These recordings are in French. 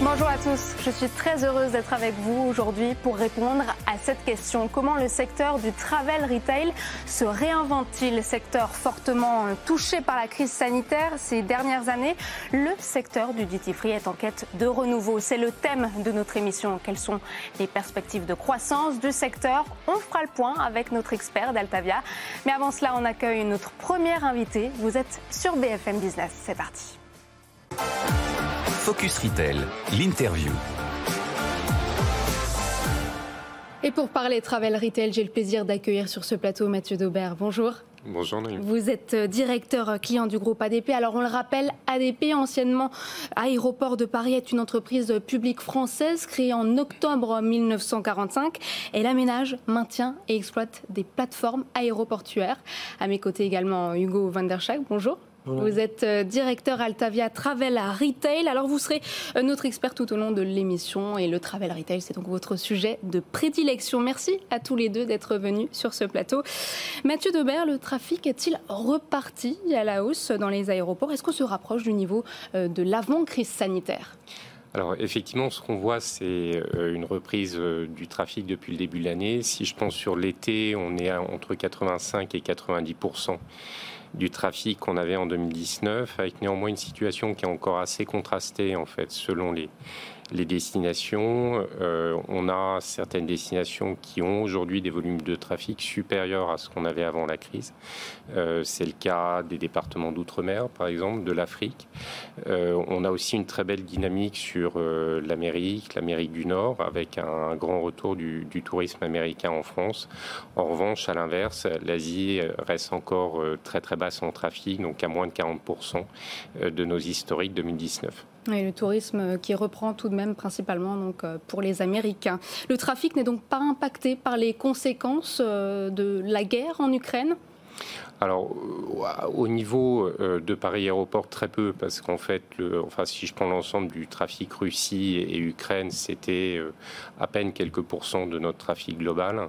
Bonjour à tous, je suis très heureuse d'être avec vous aujourd'hui pour répondre à cette question. Comment le secteur du travel retail se réinvente-t-il? Secteur fortement touché par la crise sanitaire ces dernières années, le secteur du duty free est en quête de renouveau. C'est le thème de notre émission. Quelles sont les perspectives de croissance du secteur? On fera le point avec notre expert d'Altavia. Mais avant cela, on accueille notre première invitée. Vous êtes sur BFM Business. C'est parti. Focus Retail, l'interview. Et pour parler travel retail, j'ai le plaisir d'accueillir sur ce plateau Mathieu Daubert. Bonjour. Bonjour Vous êtes euh, directeur client du groupe ADP. Alors on le rappelle, ADP, anciennement Aéroport de Paris, est une entreprise publique française créée en octobre 1945. Elle aménage, maintient et exploite des plateformes aéroportuaires. À mes côtés également Hugo Van der Schaak. Bonjour. Vous êtes euh, directeur Altavia Travel Retail. Alors vous serez euh, notre expert tout au long de l'émission et le travel retail, c'est donc votre sujet de prédilection. Merci à tous les deux d'être venus sur ce plateau. Mathieu Debert, le trafic est-il reparti à la hausse dans les aéroports? Est-ce qu'on se rapproche du niveau euh, de l'avant-crise sanitaire? Alors effectivement, ce qu'on voit, c'est une reprise du trafic depuis le début de l'année. Si je pense sur l'été, on est entre 85 et 90 du trafic qu'on avait en 2019, avec néanmoins une situation qui est encore assez contrastée en fait selon les, les destinations. Euh, on a certaines destinations qui ont aujourd'hui des volumes de trafic supérieurs à ce qu'on avait avant la crise. Euh, c'est le cas des départements d'outre-mer, par exemple, de l'Afrique. Euh, on a aussi une très belle dynamique sur l'Amérique, l'Amérique du Nord, avec un, grand retour du, du, tourisme américain en France. En revanche, à l'inverse, l'Asie reste encore très très basse en trafic, donc à moins de 40% de nos historiques 2019. Le tourisme qui reprend tout de même principalement donc, euh, pour les Américains. Le trafic n'est donc pas impacté par les conséquences euh, de la guerre en Ukraine? Alors, au niveau euh, de Paris Aéroport, très peu, parce qu'en fait, enfin, si je prends l'ensemble du trafic Russie et Ukraine, c'était euh, à peine quelques pourcents de notre trafic global.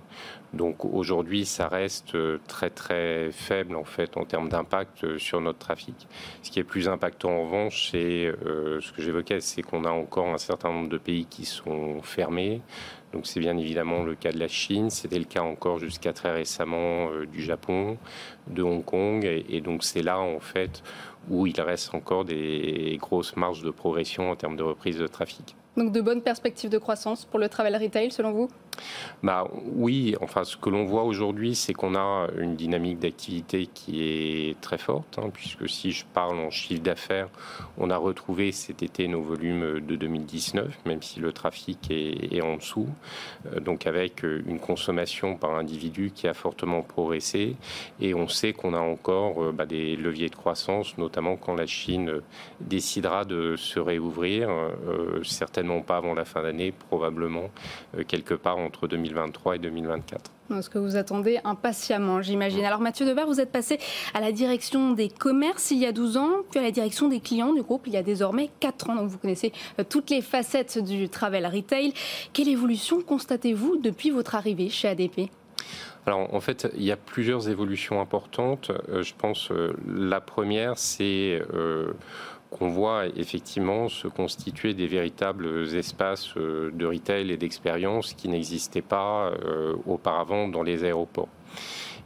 Donc aujourd'hui, ça reste euh, très très faible en fait en termes d'impact sur notre trafic. Ce qui est plus impactant en revanche, c'est ce que j'évoquais, c'est qu'on a encore un certain nombre de pays qui sont fermés, donc c'est bien évidemment le cas de la Chine, c'était le cas encore jusqu'à très récemment euh, du Japon, de Hong Kong, et, donc c'est là en fait où il reste encore des grosses marges de progression en termes de reprise de trafic. Donc de bonnes perspectives de croissance pour le travel retail selon vous? Bah, Oui, enfin ce que l'on voit aujourd'hui, c'est qu'on a une dynamique d'activité qui est très forte, hein, puisque si je parle en chiffre d'affaires, on a retrouvé cet été nos volumes de 2019, même si le trafic est, en dessous, euh, donc avec une consommation par individu qui a fortement progressé, et on sait qu'on a encore euh, bah, des leviers de croissance, notamment quand la Chine décidera de se réouvrir, euh, certainement pas avant la fin d'année, probablement quelque part en entre 2023 et 2024. Ce que vous attendez impatiemment, j'imagine. Alors Mathieu Debar, vous êtes passé à la direction des commerces il y a 12 ans, puis à la direction des clients du groupe il y a désormais 4 ans. Donc vous connaissez euh, toutes les facettes du travel retail. Quelle évolution constatez-vous depuis votre arrivée chez ADP alors en fait, il y a plusieurs évolutions importantes. Euh, je pense euh, la première, c'est qu'on voit effectivement se constituer des véritables espaces euh, de retail et d'expérience qui n'existaient pas euh, auparavant dans les aéroports.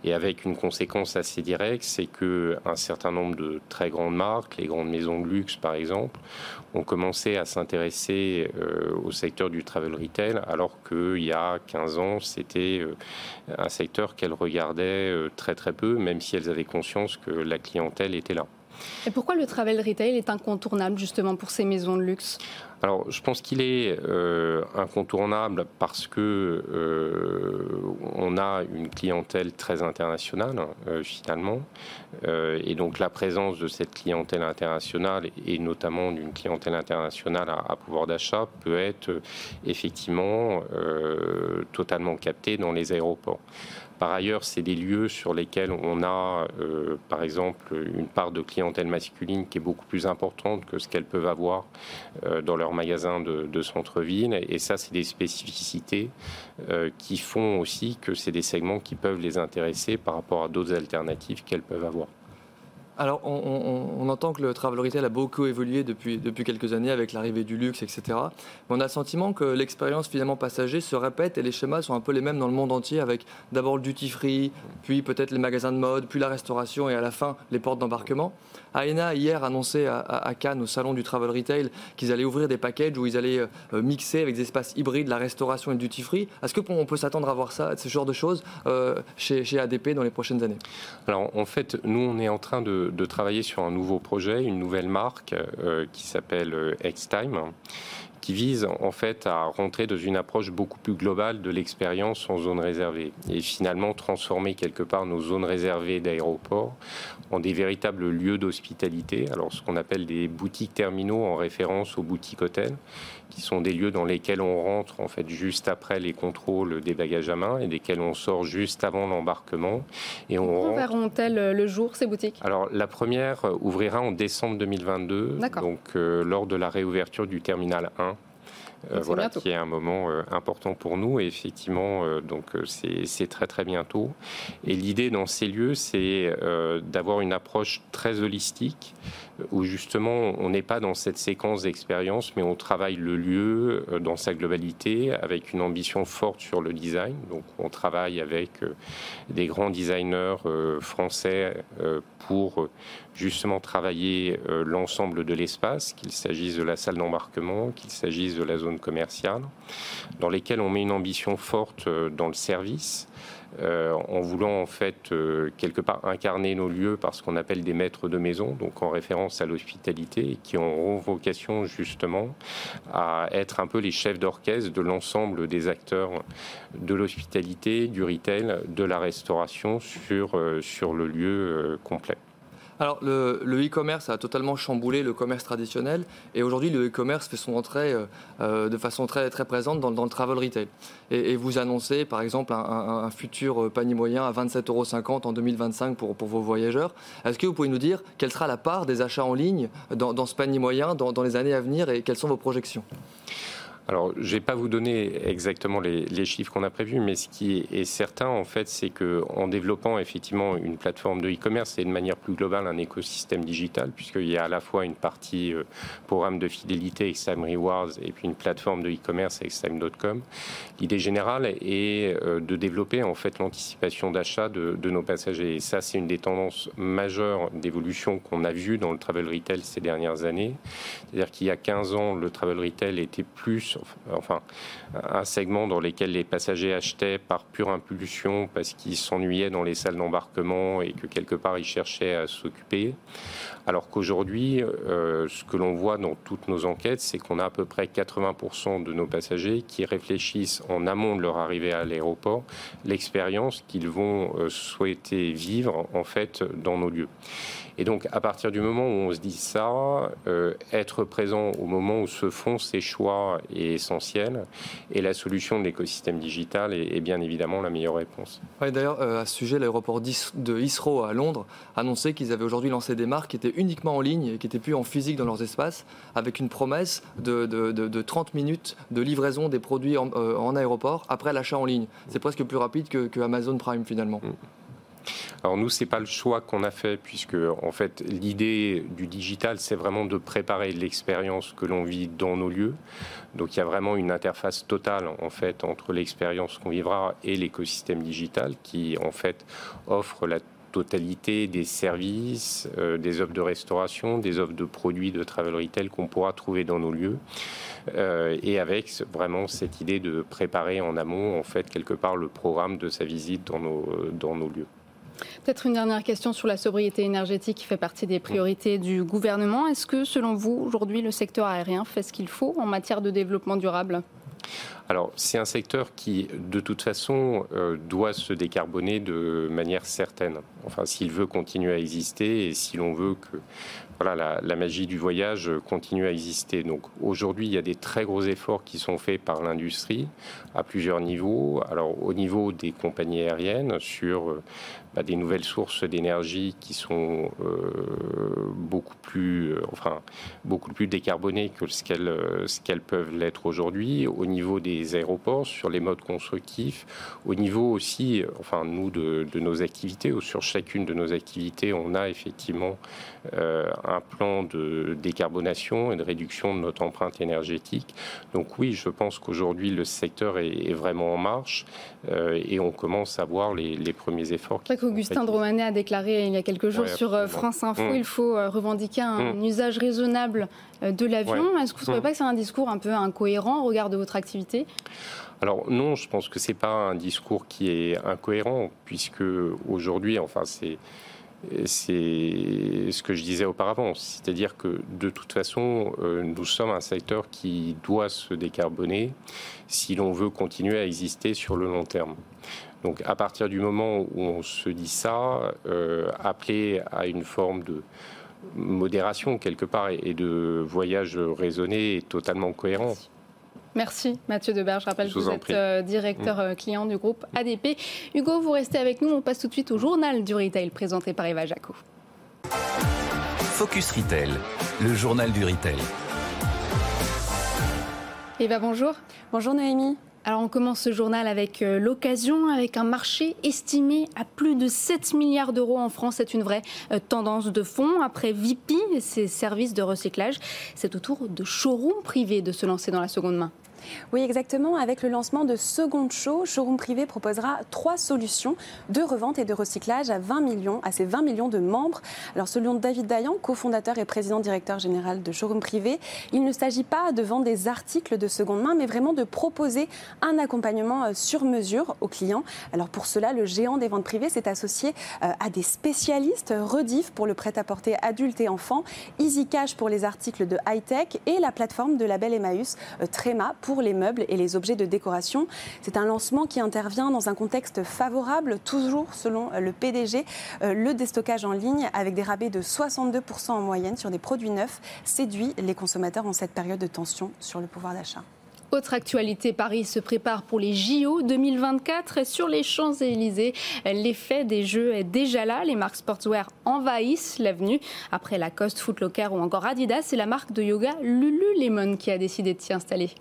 Et avec une conséquence assez directe, c'est que un certain nombre de très grandes marques, les grandes maisons de luxe par exemple, ont commencé à s'intéresser euh, au secteur du travel retail, alors qu'il y a 15 ans, c'était un secteur qu'elles regardaient très très peu, même si elles avaient conscience que la clientèle était là. Et pourquoi le travel retail est incontournable justement pour ces maisons de luxe? Alors, je pense qu'il est euh, incontournable parce que euh, on a une clientèle très internationale euh, finalement, et donc la présence de cette clientèle internationale et notamment d'une clientèle internationale à pouvoir d'achat peut être effectivement totalement captée dans les aéroports. Par ailleurs, c'est des lieux sur lesquels on a, euh, par exemple, une part de clientèle masculine qui est beaucoup plus importante que ce qu'elles peuvent avoir euh, dans leurs magasins de, centre-ville. Et ça, c'est des spécificités euh, qui font aussi que c'est des segments qui peuvent les intéresser par rapport à d'autres alternatives qu'elles peuvent avoir. Alors, on, entend que le travel retail a beaucoup évolué depuis, depuis quelques années avec l'arrivée du luxe, etc. Mais on a le sentiment que l'expérience finalement passager se répète et les schémas sont un peu les mêmes dans le monde entier avec d'abord le duty free, puis peut-être les magasins de mode, puis la restauration et à la fin les portes d'embarquement. AENA hier annonçait à, Cannes au salon du travel retail qu'ils allaient ouvrir des packages où ils allaient euh, mixer avec des espaces hybrides la restauration et le duty free. Est-ce qu'on peut s'attendre à voir ça, ce genre de choses euh, chez, ADP dans les prochaines années? Alors en fait, nous on est en train de travailler sur un nouveau projet, une nouvelle marque euh, qui s'appelle X-Time qui vise en fait à rentrer dans une approche beaucoup plus globale de l'expérience en zone réservée et finalement transformer quelque part nos zones réservées d'aéroport en des véritables lieux d'hospitalité. Alors ce qu'on appelle des boutiques terminaux en référence aux boutiques hôtels, qui sont des lieux dans lesquels on rentre en fait juste après les contrôles des bagages à main et desquels on sort juste avant l'embarquement. Et on verront-elles euh, le jour ces boutiques? Alors la première ouvrira en décembre 2022, donc euh, lors de la réouverture du terminal 1 euh, voilà, qui est un moment euh, important pour nous. Et effectivement, euh, donc c'est très très bientôt. Et l'idée dans ces lieux, c'est d'avoir une approche très holistique où justement on n'est pas dans cette séquence d'expérience, mais on travaille le lieu dans sa globalité avec une ambition forte sur le design. Donc on travaille avec des grands designers français pour justement travailler l'ensemble de l'espace, qu'il s'agisse de la salle d'embarquement, qu'il s'agisse de la zone commerciales, dans lesquelles on met une ambition forte euh, dans le service, euh, en voulant en fait euh, quelque part incarner nos lieux par ce qu'on appelle des maîtres de maison, donc en référence à l'hospitalité, qui ont vocation justement à être un peu les chefs d'orchestre de l'ensemble des acteurs de l'hospitalité, du retail, de la restauration sur, sur le lieu complet. Alors, le e-commerce a totalement chamboulé le commerce traditionnel et aujourd'hui, le e-commerce fait son entrée euh, euh, de façon très, présente dans, le travel retail. Et, vous annoncez, par exemple, un, futur panier moyen à 27,50 euros en 2025 pour, pour vos voyageurs. Est-ce que vous pouvez nous dire quelle sera la part des achats en ligne dans, ce panier moyen dans les années à venir et quelles sont vos projections? Alors, je ne vais pas vous donner exactement les, chiffres qu'on a prévus, mais ce qui est certain, en fait, c'est qu'en développant effectivement une plateforme de e-commerce et de manière plus globale un écosystème digital, puisqu'il y a à la fois une partie euh, programme de fidélité Extime Rewards et puis une plateforme de e-commerce Extime.com, l'idée générale est euh, de développer en fait l'anticipation d'achat de, de, nos passagers. Et ça, c'est une des tendances majeures d'évolution qu'on a vues dans le travel retail ces dernières années. C'est-à-dire qu'il y a 15 ans, le travel retail était plus enfin, un segment dans lequel les passagers achetaient par pure impulsion parce qu'ils s'ennuyaient dans les salles d'embarquement et que quelque part ils cherchaient à s'occuper. Alors qu'aujourd'hui, euh, ce que l'on voit dans toutes nos enquêtes, c'est qu'on a à peu près 80% de nos passagers qui réfléchissent en amont de leur arrivée à l'aéroport l'expérience qu'ils vont euh, souhaiter vivre en fait dans nos lieux. Et donc, à partir du moment où on se dit ça, euh, être présent au moment où se font ces choix est essentiel. Et la solution de l'écosystème digital est, bien évidemment la meilleure réponse. D'ailleurs, à ce sujet, l'aéroport de Heathrow à Londres annonçait qu'ils avaient aujourd'hui lancé des marques qui étaient uniquement en ligne qui n'étaient plus en physique dans leurs espaces, avec une promesse de, de, 30 minutes de livraison des produits en, euh, aéroport après l'achat en ligne. C'est presque plus rapide que, Amazon Prime finalement. Mm. Alors nous, c'est pas le choix qu'on a fait puisque en fait l'idée du digital, c'est vraiment de préparer l'expérience que l'on vit dans nos lieux. Donc il y a vraiment une interface totale en fait entre l'expérience qu'on vivra et l'écosystème digital qui en fait offre la totalité des services, euh, des offres de restauration, des offres de produits de travel retail qu'on pourra trouver dans nos lieux. Euh, et avec vraiment cette idée de préparer en amont, en fait, quelque part, le programme de sa visite dans nos, dans nos lieux. Peut-être une dernière question sur la sobriété énergétique qui fait partie des priorités du gouvernement. Est-ce que, selon vous, aujourd'hui, le secteur aérien fait ce qu'il faut en matière de développement durable? Alors, c'est un secteur qui, de toute façon, euh, doit se décarboner de manière certaine. Enfin, s'il veut continuer à exister et si l'on veut que voilà, la, magie du voyage continue à exister. Donc aujourd'hui, il y a des très gros efforts qui sont faits par l'industrie à plusieurs niveaux. Alors au niveau des compagnies aériennes sur euh, bah, des nouvelles sources d'énergie qui sont euh, beaucoup plus, euh, enfin beaucoup plus décarbonées que ce qu'elles ce qu'elles peuvent l'être aujourd'hui. Au niveau des, aéroports, sur les modes constructifs, au niveau aussi, enfin nous, de, nos activités, ou sur chacune de nos activités, on a effectivement euh, un plan de décarbonation et de réduction de notre empreinte énergétique. Donc oui, je pense qu'aujourd'hui, le secteur est, vraiment en marche euh, et on commence à voir les, premiers efforts. Qu'Augustin Dromanet a déclaré il y a quelques jours sur euh, France Info, mmh. il faut revendiquer un mmh. usage raisonnable de l'avion. Est-ce que vous ne trouvez mmh. pas que c'est un discours un peu incohérent au regard de votre activité? Alors non, je pense que c'est pas un discours qui est incohérent, puisque aujourd'hui, enfin c'est c'est ce que je disais auparavant, c'est-à-dire que de toute façon, euh, nous sommes un secteur qui doit se décarboner si l'on veut continuer à exister sur le long terme. Donc à partir du moment où on se dit ça, euh, appeler à une forme de modération quelque part et de voyage raisonné est totalement cohérent. Merci Mathieu Debert. Je rappelle que vous, êtes euh, directeur mm. euh, client du groupe ADP. Hugo, vous restez avec nous. On passe tout de suite au journal du retail présenté par Eva Jaco. Focus Retail, le journal du retail. Eva, bonjour. Bonjour Noémie. Alors on commence ce journal avec euh, l'occasion, avec un marché estimé à plus de 7 milliards d'euros en France. C'est une vraie tendance de fond. Après VIP et ses services de recyclage, c'est au tour de showrooms privés de se lancer dans la seconde main. Oui, exactement. Avec le lancement de Second Show, Showroom Privé proposera trois solutions de revente et de recyclage à 20 millions, à ces 20 millions de membres. Alors, selon David Dayan, cofondateur et président directeur général de Showroom Privé, il ne s'agit pas de vendre des articles de seconde main, mais vraiment de proposer un accompagnement euh, sur mesure aux clients. Alors, pour cela, le géant des ventes privées s'est associé euh, à des spécialistes, Rediff pour le prêt-à-porter adulte et enfants, Easy Cash pour les articles de high-tech et la plateforme de label Emmaüs, euh, Trema les meubles et les objets de décoration. C'est un lancement qui intervient dans un contexte favorable, toujours selon le PDG. Euh, le déstockage en ligne, avec des rabais de 62% en moyenne sur des produits neufs, séduit les consommateurs en cette période de tension sur le pouvoir d'achat. Autre actualité, Paris se prépare pour les JO 2024 sur les Champs-Élysées. L'effet des Jeux est déjà là. Les marques sportswear envahissent l'avenue. Après Lacoste, Footlocker ou encore Adidas, c'est la marque de yoga Lululemon qui a décidé de s'y installer.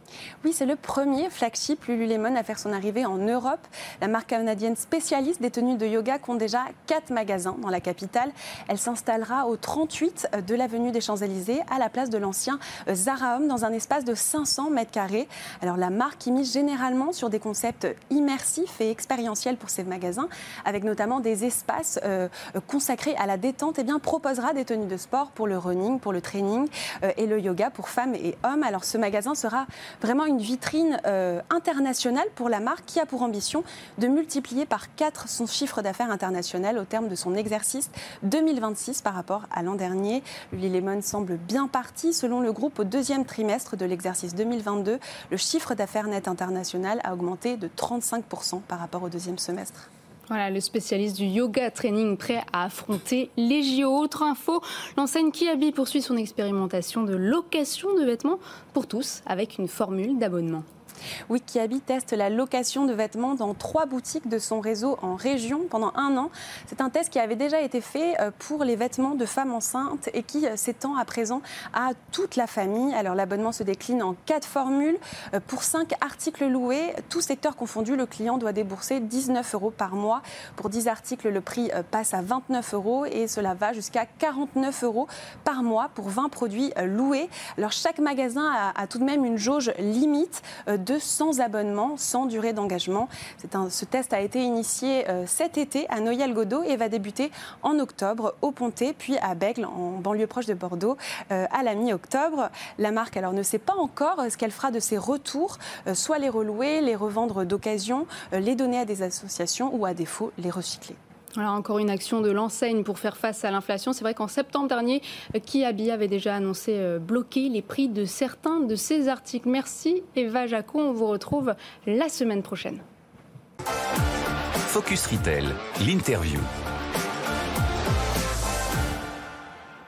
Oui, c'est le premier flagship Lululemon à faire son arrivée en Europe. La marque canadienne spécialiste des tenues de yoga compte déjà quatre magasins dans la capitale. Elle s'installera au 38 de l'avenue des Champs-Élysées à la place de l'ancien Zara Home dans un espace de 500 mètres carrés. Alors la marque mise généralement sur des concepts immersifs et expérientiels pour ses magasins, avec notamment des espaces euh, consacrés à la détente, eh bien proposera des tenues de sport pour le running, pour le training euh, et le yoga pour femmes et hommes. Alors ce magasin sera vraiment une vitrine euh, internationale pour la marque qui a pour ambition de multiplier par 4 son chiffre d'affaires international au terme de son exercice 2026 par rapport à l'an dernier. Lululemon semble bien parti selon le groupe au deuxième trimestre de l'exercice 2022 le chiffre d'affaires net international a augmenté de 35% par rapport au deuxième semestre. Voilà, le spécialiste du yoga training prêt à affronter les JO. Autre info, l'enseigne Kiabi poursuit son expérimentation de location de vêtements pour tous avec une formule d'abonnement. Wikiabi teste la location de vêtements dans trois boutiques de son réseau en région pendant un an. C'est un test qui avait déjà été fait euh, pour les vêtements de femmes enceintes et qui euh, s'étend à présent à toute la famille. Alors l'abonnement se décline en quatre formules. Euh, pour cinq articles loués, tout secteur confondu, le client doit débourser 19 euros par mois. Pour 10 articles, le prix passe à 29 euros et cela va jusqu'à 49 euros par mois pour 20 produits loués. Alors chaque magasin a, a tout de même une jauge limite de sans abonnement, sans durée d'engagement. ce test a été initié euh, cet été à Noyelles-Godot et va débuter en octobre au Pontet, puis à Bègle, en banlieue proche de Bordeaux, euh, à la mi-octobre. La marque alors ne sait pas encore euh, ce qu'elle fera de ses retours, soit les relouer, les revendre d'occasion, les donner à des associations ou à défaut les recycler. Alors encore une action de l'enseigne pour faire face à l'inflation. C'est vrai qu'en septembre dernier, Kiabi avait déjà annoncé euh, bloquer les prix de certains de ses articles. Merci Eva Jaco, on vous retrouve la semaine prochaine. Focus Retail, l'interview.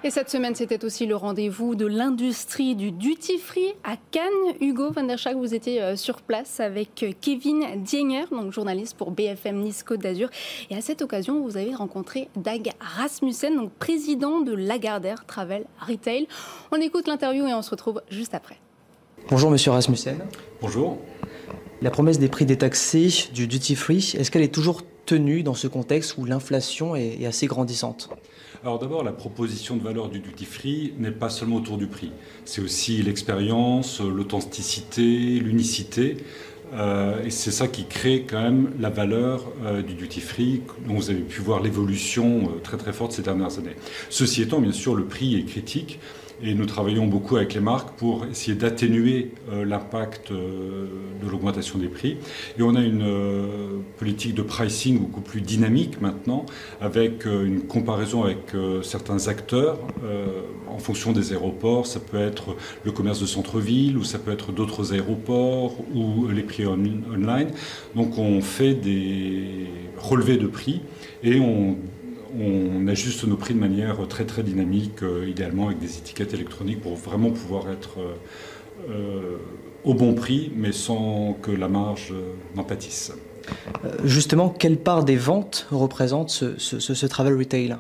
Et cette semaine, c'était aussi le rendez-vous de l'industrie du duty-free à Cannes. Hugo van der Schaak, vous étiez euh, sur place avec euh, Kevin Dienger, donc journaliste pour BFM Nice Côte d'Azur. Et à cette occasion, vous avez rencontré Dag Rasmussen, donc président de Lagardère Travel Retail. On écoute l'interview et on se retrouve juste après. Bonjour Monsieur Rasmussen. Bonjour. La promesse des prix détaxés du duty free, est-ce qu'elle est toujours tenue dans ce contexte où l'inflation est, assez grandissante? Alors d'abord, la proposition de valeur du duty free n'est pas seulement autour du prix, c'est aussi l'expérience, l'authenticité, l'unicité. Euh, et c'est ça qui crée quand même la valeur euh, du duty free, dont vous avez pu voir l'évolution euh, très très forte ces dernières années. Ceci étant, bien sûr, le prix est critique. Et nous travaillons beaucoup avec les marques pour essayer d'atténuer euh, l'impact euh, de l'augmentation des prix. Et on a une euh, politique de pricing beaucoup plus dynamique maintenant, avec une comparaison avec certains acteurs en fonction des aéroports. Ça peut être le commerce de centre-ville, ou ça peut être d'autres aéroports, ou les prix online. Donc on fait des relevés de prix et on on ajuste nos prix de manière très très dynamique, euh, idéalement avec des étiquettes électroniques pour vraiment pouvoir être euh, euh, au bon prix, mais sans que la marge n'en pâtisse. Justement, quelle part des ventes représente ce, travel retail?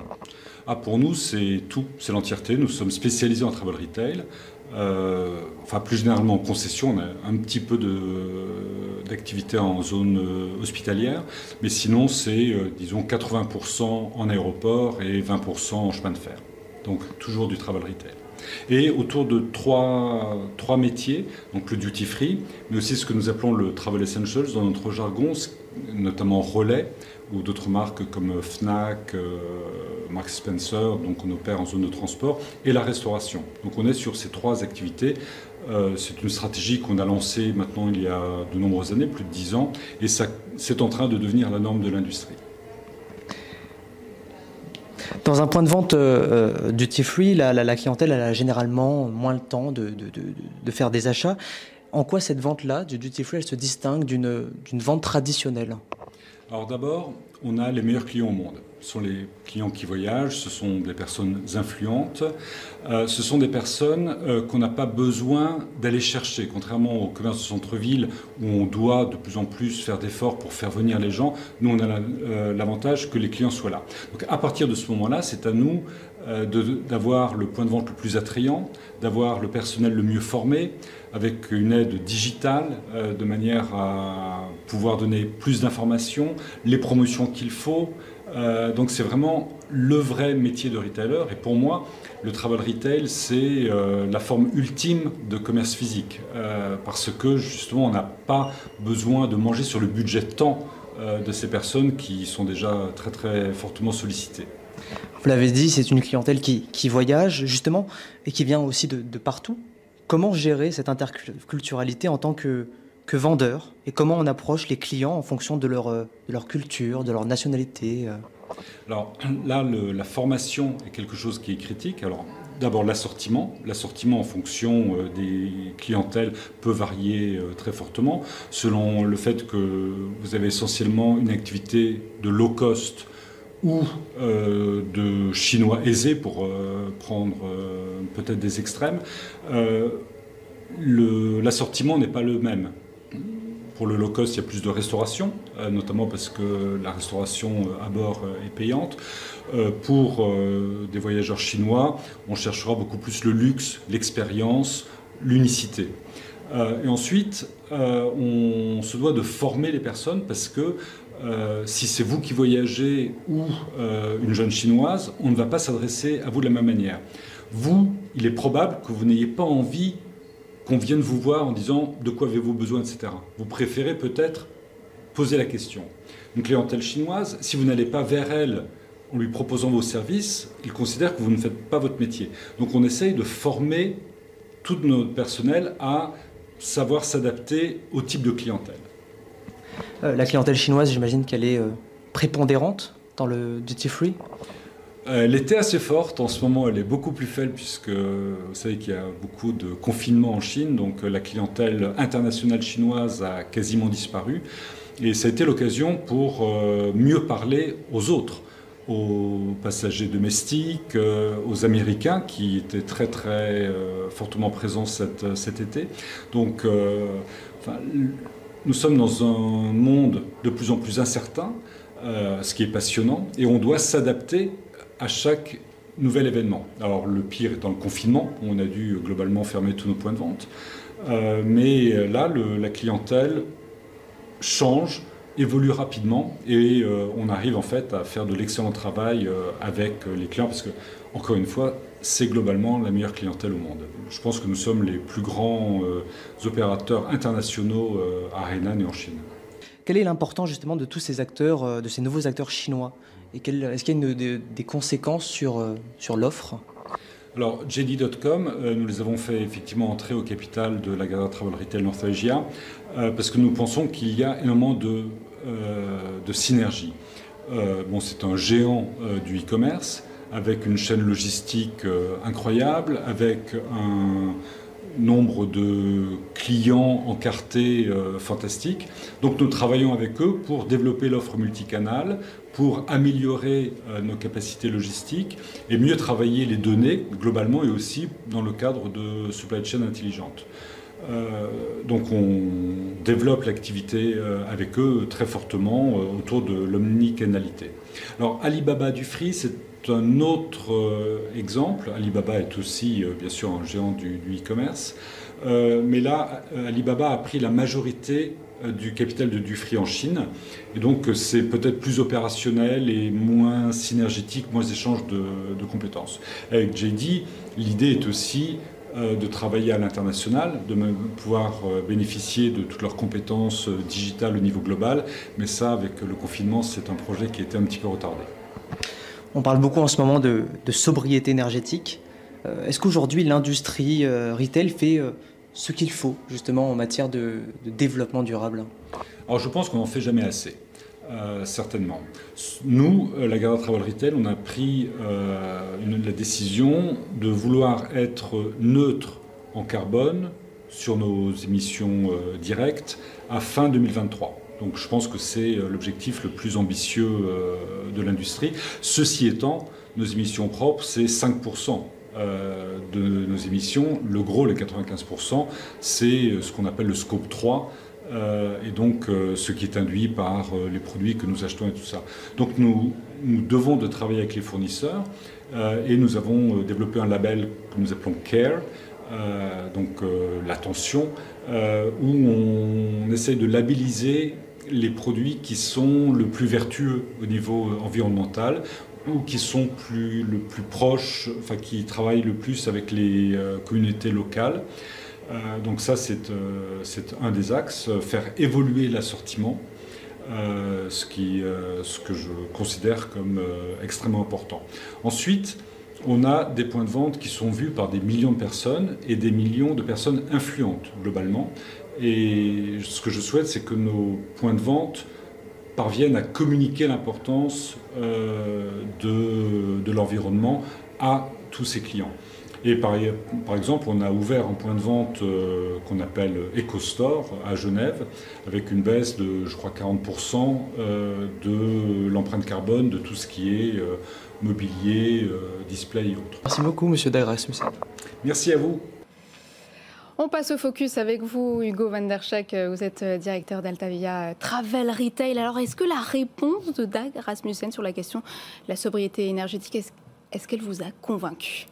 Ah, Pour nous, c'est tout, c'est l'entièreté. Nous sommes spécialisés en travel retail. Euh, enfin plus généralement en concession, on a un petit peu d'activité en zone euh, hospitalière, mais sinon c'est euh, disons 80% en aéroport et 20% en chemin de fer. Donc toujours du travel retail. Et autour de trois, trois métiers, donc le duty free, mais aussi ce que nous appelons le travel essentials dans notre jargon, notamment relais, ou d'autres marques comme Fnac, euh, Spencer, donc on opère en zone de transport, et la restauration. Donc on est sur ces trois activités. Euh, c'est une stratégie qu'on a lancée maintenant il y a de nombreuses années, plus de dix ans, et c'est en train de devenir la norme de l'industrie. Dans un point de vente euh, duty free, la, clientèle a généralement moins le temps de, de, faire des achats. En quoi cette vente-là, du duty free, elle se distingue d'une vente traditionnelle? Alors d'abord, on a les meilleurs clients au monde. Ce sont les clients qui voyagent, ce sont des personnes influentes, euh, ce sont des personnes euh, qu'on n'a pas besoin d'aller chercher. Contrairement au commerce de centre-ville où on doit de plus en plus faire d'efforts pour faire venir les gens, nous on a euh, l'avantage que les clients soient là. Donc à partir de ce moment-là, c'est à nous d'avoir le point de vente le plus attrayant, d'avoir le personnel le mieux formé, avec une aide digitale de manière à pouvoir donner plus d'informations, les promotions qu'il faut. Euh, donc c'est vraiment le vrai métier de retailer. Et pour moi, le travel retail, c'est euh, la forme ultime de commerce physique. Euh, parce que justement, on n'a pas besoin de manger sur le budget de temps de ces personnes qui sont déjà très très fortement sollicitées. Vous l'avez dit, c'est une clientèle qui, voyage justement et qui vient aussi de, de partout. Comment gérer cette interculturalité en tant que, que vendeur et comment on approche les clients en fonction de leur, euh, leur culture, de leur nationalité euh. Alors là, la formation est quelque chose qui est critique. Alors d'abord l'assortiment. L'assortiment en fonction euh, des clientèles peut varier très fortement selon le fait que vous avez essentiellement une activité de low cost ou de chinois aisés pour prendre peut-être des extrêmes. L'assortiment n'est pas le même. Pour le low cost, il y a plus de restauration, euh, notamment parce que la restauration euh, à bord euh, est payante. Pour des voyageurs chinois, on cherchera beaucoup plus le luxe, l'expérience, l'unicité. Et ensuite, on se doit de former les personnes parce que si c'est vous qui voyagez ou une jeune chinoise, on ne va pas s'adresser à vous de la même manière. Vous, il est probable que vous n'ayez pas envie qu'on vienne vous voir en disant de quoi avez-vous besoin, etc. Vous préférez peut-être poser la question. Une clientèle chinoise, si vous n'allez pas vers elle en lui proposant vos services, il considère que vous ne faites pas votre métier. Donc on essaye de former tout notre personnel à savoir s'adapter au type de clientèle. Euh, la clientèle chinoise, j'imagine qu'elle est euh, prépondérante dans le duty free? Elle était assez forte, en ce moment elle est beaucoup plus faible puisque vous savez qu'il y a beaucoup de confinement en Chine, donc la clientèle internationale chinoise a quasiment disparu. Et ça a été l'occasion pour euh, mieux parler aux autres, aux passagers domestiques, euh, aux Américains qui étaient très très euh, fortement présents cet, cet été. Donc nous sommes dans un monde de plus en plus incertain, ce qui est passionnant, et on doit s'adapter à chaque nouvel événement. Alors le pire étant le confinement, où on a dû globalement fermer tous nos points de vente. Euh, mais là, la clientèle change, évolue rapidement et euh, on arrive en fait à faire de l'excellent travail euh, avec les clients parce que, encore une fois, c'est globalement la meilleure clientèle au monde. Je pense que nous sommes les plus grands opérateurs internationaux à Hainan et en Chine. Quelle est l'importance justement de tous ces acteurs, de ces nouveaux acteurs chinois? Et est-ce qu'il y a des conséquences sur, sur l'offre? Alors, JD.com, euh, nous les avons fait effectivement entrer au capital de la Galerie Travel Retail North Asia euh, parce que nous pensons qu'il y a énormément de, euh, de synergie. bon, c'est un géant du e-commerce avec une chaîne logistique incroyable, avec un nombre de clients encartés fantastiques. Donc nous travaillons avec eux pour développer l'offre multicanal, pour améliorer euh, nos capacités logistiques et mieux travailler les données globalement et aussi dans le cadre de supply chain intelligente. Euh, donc on développe l'activité euh, avec eux très fortement autour de l'omnicanalité. Alors Alibaba du Free, c'est un autre exemple. Alibaba est aussi bien sûr un géant du e-commerce. mais là, Alibaba a pris la majorité euh, du capital de Dufry en Chine. Et donc euh, c'est peut-être plus opérationnel et moins synergétique, moins échange de, compétences. Avec JD, l'idée est aussi euh, de travailler à l'international, de pouvoir bénéficier de toutes leurs compétences digitales au niveau global. Mais ça, avec le confinement, c'est un projet qui a été un petit peu retardé. On parle beaucoup en ce moment de, sobriété énergétique. Est-ce qu'aujourd'hui l'industrie retail fait ce qu'il faut justement en matière de, développement durable? Alors je pense qu'on n'en fait jamais assez. Euh, certainement. Nous, euh, la Garda Travel Retail, on a pris euh, la décision de vouloir être neutre en carbone sur nos émissions directes à fin 2023. Donc je pense que c'est l'objectif le plus ambitieux de l'industrie. Ceci étant, nos émissions propres, c'est 5% euh, de nos émissions. Le gros, les 95%, c'est ce qu'on appelle le scope 3. Euh, et donc euh, ce qui est induit par les produits que nous achetons et tout ça. Donc nous, nous devons de travailler avec les fournisseurs et nous avons développé un label que nous appelons CARE, donc l'attention, où on essaye de labelliser les produits qui sont le plus vertueux au niveau environnemental ou qui sont plus, le plus proches, enfin qui travaillent le plus avec les euh, communautés locales. Euh, donc ça, euh, c'est un des axes, faire évoluer l'assortiment, ce que je considère comme extrêmement important. Ensuite, on a des points de vente qui sont vus par des millions de personnes et des millions de personnes influentes globalement. Et ce que je souhaite, c'est que nos points de vente parviennent à communiquer l'importance euh, de, de l'environnement à tous ces clients. Et par, par, exemple, on a ouvert un point de vente euh, qu'on appelle EcoStore à Genève, avec une baisse de, je crois, 40% euh, de l'empreinte carbone de tout ce qui est mobilier, display et autres. Merci beaucoup, monsieur Dagras. Merci à vous. On passe au focus avec vous, Hugo van der. Vous êtes euh, directeur d'Altavia euh, Travel Retail. Alors, est-ce que la réponse de Dag Rasmussen sur la question de la sobriété énergétique, est-ce qu'elle vous a convaincu?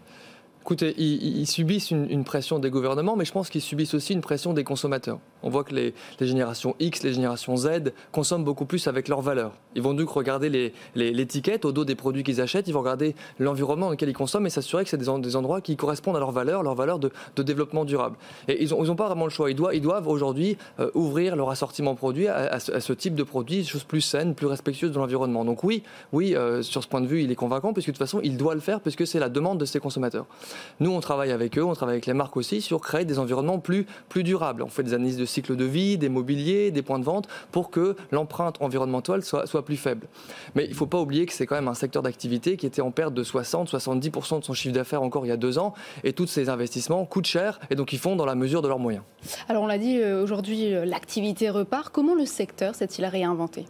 Écoutez, ils, subissent une, pression des gouvernements, mais je pense qu'ils subissent aussi une pression des consommateurs. On voit que les, générations X, les générations Z consomment beaucoup plus avec leurs valeurs. Ils vont donc regarder l'étiquette au dos des produits qu'ils achètent, ils vont regarder l'environnement dans lequel ils consomment et s'assurer que c'est des, endroits qui correspondent à leurs valeurs, leurs valeurs de, développement durable. Et ils n'ont pas vraiment le choix. Ils doivent, aujourd'hui euh, ouvrir leur assortiment produit à, ce, type de produits, des choses plus saines, plus respectueuses de l'environnement. Donc oui, oui, euh, sur ce point de vue, il est convaincant, puisque de toute façon, il doit le faire, puisque c'est la demande de ses consommateurs. Nous, on travaille avec eux, on travaille avec les marques aussi sur créer des environnements plus, plus durables. On fait des analyses de cycle de vie, des mobiliers, des points de vente pour que l'empreinte environnementale soit, soit plus faible. Mais il ne faut pas oublier que c'est quand même un secteur d'activité qui était en perte de 60-70% de son chiffre d'affaires encore il y a deux ans et tous ces investissements coûtent cher et donc ils font dans la mesure de leurs moyens. Alors on l'a dit, euh, aujourd'hui euh, l'activité repart. Comment le secteur s'est-il réinventé?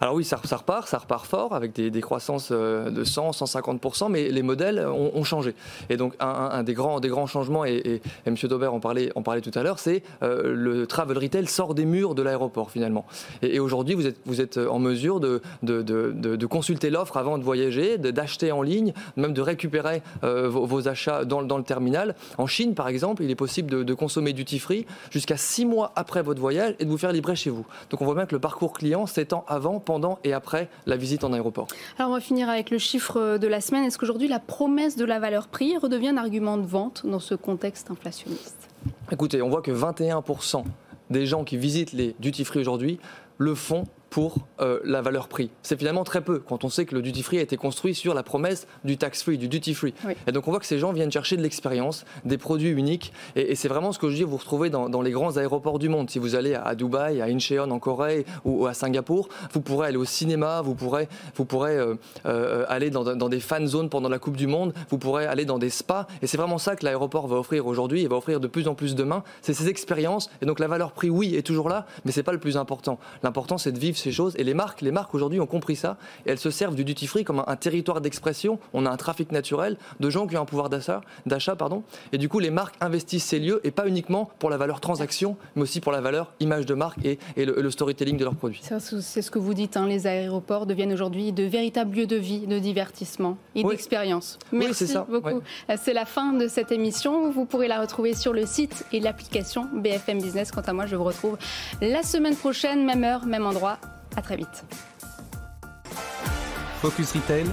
Alors oui, ça, repart, ça repart fort avec des, croissances euh, de 100, 150%, mais les modèles ont, changé. Et donc un, des, grands, des grands changements, et, M. Daubert en parlait, en parlait tout à l'heure, c'est euh, le travel retail sort des murs de l'aéroport finalement. Et, aujourd'hui, vous êtes, vous êtes en mesure de, de, consulter l'offre avant de voyager, d'acheter en ligne, même de récupérer euh, vos, achats dans, dans, le terminal. En Chine, par exemple, il est possible de, consommer duty free jusqu'à six mois après votre voyage et de vous faire livrer chez vous. Donc on voit bien que le parcours client s'étend avant, pendant et après la visite en aéroport. Alors on va finir avec le chiffre de la semaine. Est-ce qu'aujourd'hui la promesse de la valeur prix redevient un argument de vente dans ce contexte inflationniste? Écoutez, on voit que 21% des gens qui visitent les duty free aujourd'hui le font pour euh, la valeur prix. C'est finalement très peu quand on sait que le duty free a été construit sur la promesse du tax free, du duty free. Et donc on voit que ces gens viennent chercher de l'expérience, des produits uniques. Et, c'est vraiment ce que je dis, vous retrouvez dans, les grands aéroports du monde. Si vous allez à, Dubaï, à Incheon en Corée ou, à Singapour, vous pourrez aller au cinéma, vous pourrez, vous pourrez euh, euh, aller dans, des fan zones pendant la Coupe du Monde, vous pourrez aller dans des spas. Et c'est vraiment ça que l'aéroport va offrir aujourd'hui et va offrir de plus en plus demain. C'est ces expériences. Et donc la valeur prix, oui, est toujours là, mais c'est pas le plus important. L'important, c'est de vivre ces choses. Et les marques, les marques aujourd'hui ont compris ça et elles se servent du duty free comme un, territoire d'expression. On a un trafic naturel de gens qui ont un pouvoir d'achat, d'achat pardon. Et du coup, les marques investissent ces lieux et pas uniquement pour la valeur transaction, mais aussi pour la valeur image de marque et, le, storytelling de leurs produits. C'est ce que vous dites. Hein, les aéroports deviennent aujourd'hui de véritables lieux de vie, de divertissement et d'expérience. Merci ça. beaucoup. C'est la fin de cette émission. Vous pourrez la retrouver sur le site et l'application BFM Business. Quant à moi, je vous retrouve la semaine prochaine, même heure, même endroit. À très vite. Focus Retail,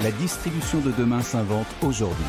la distribution de demain s'invente aujourd'hui.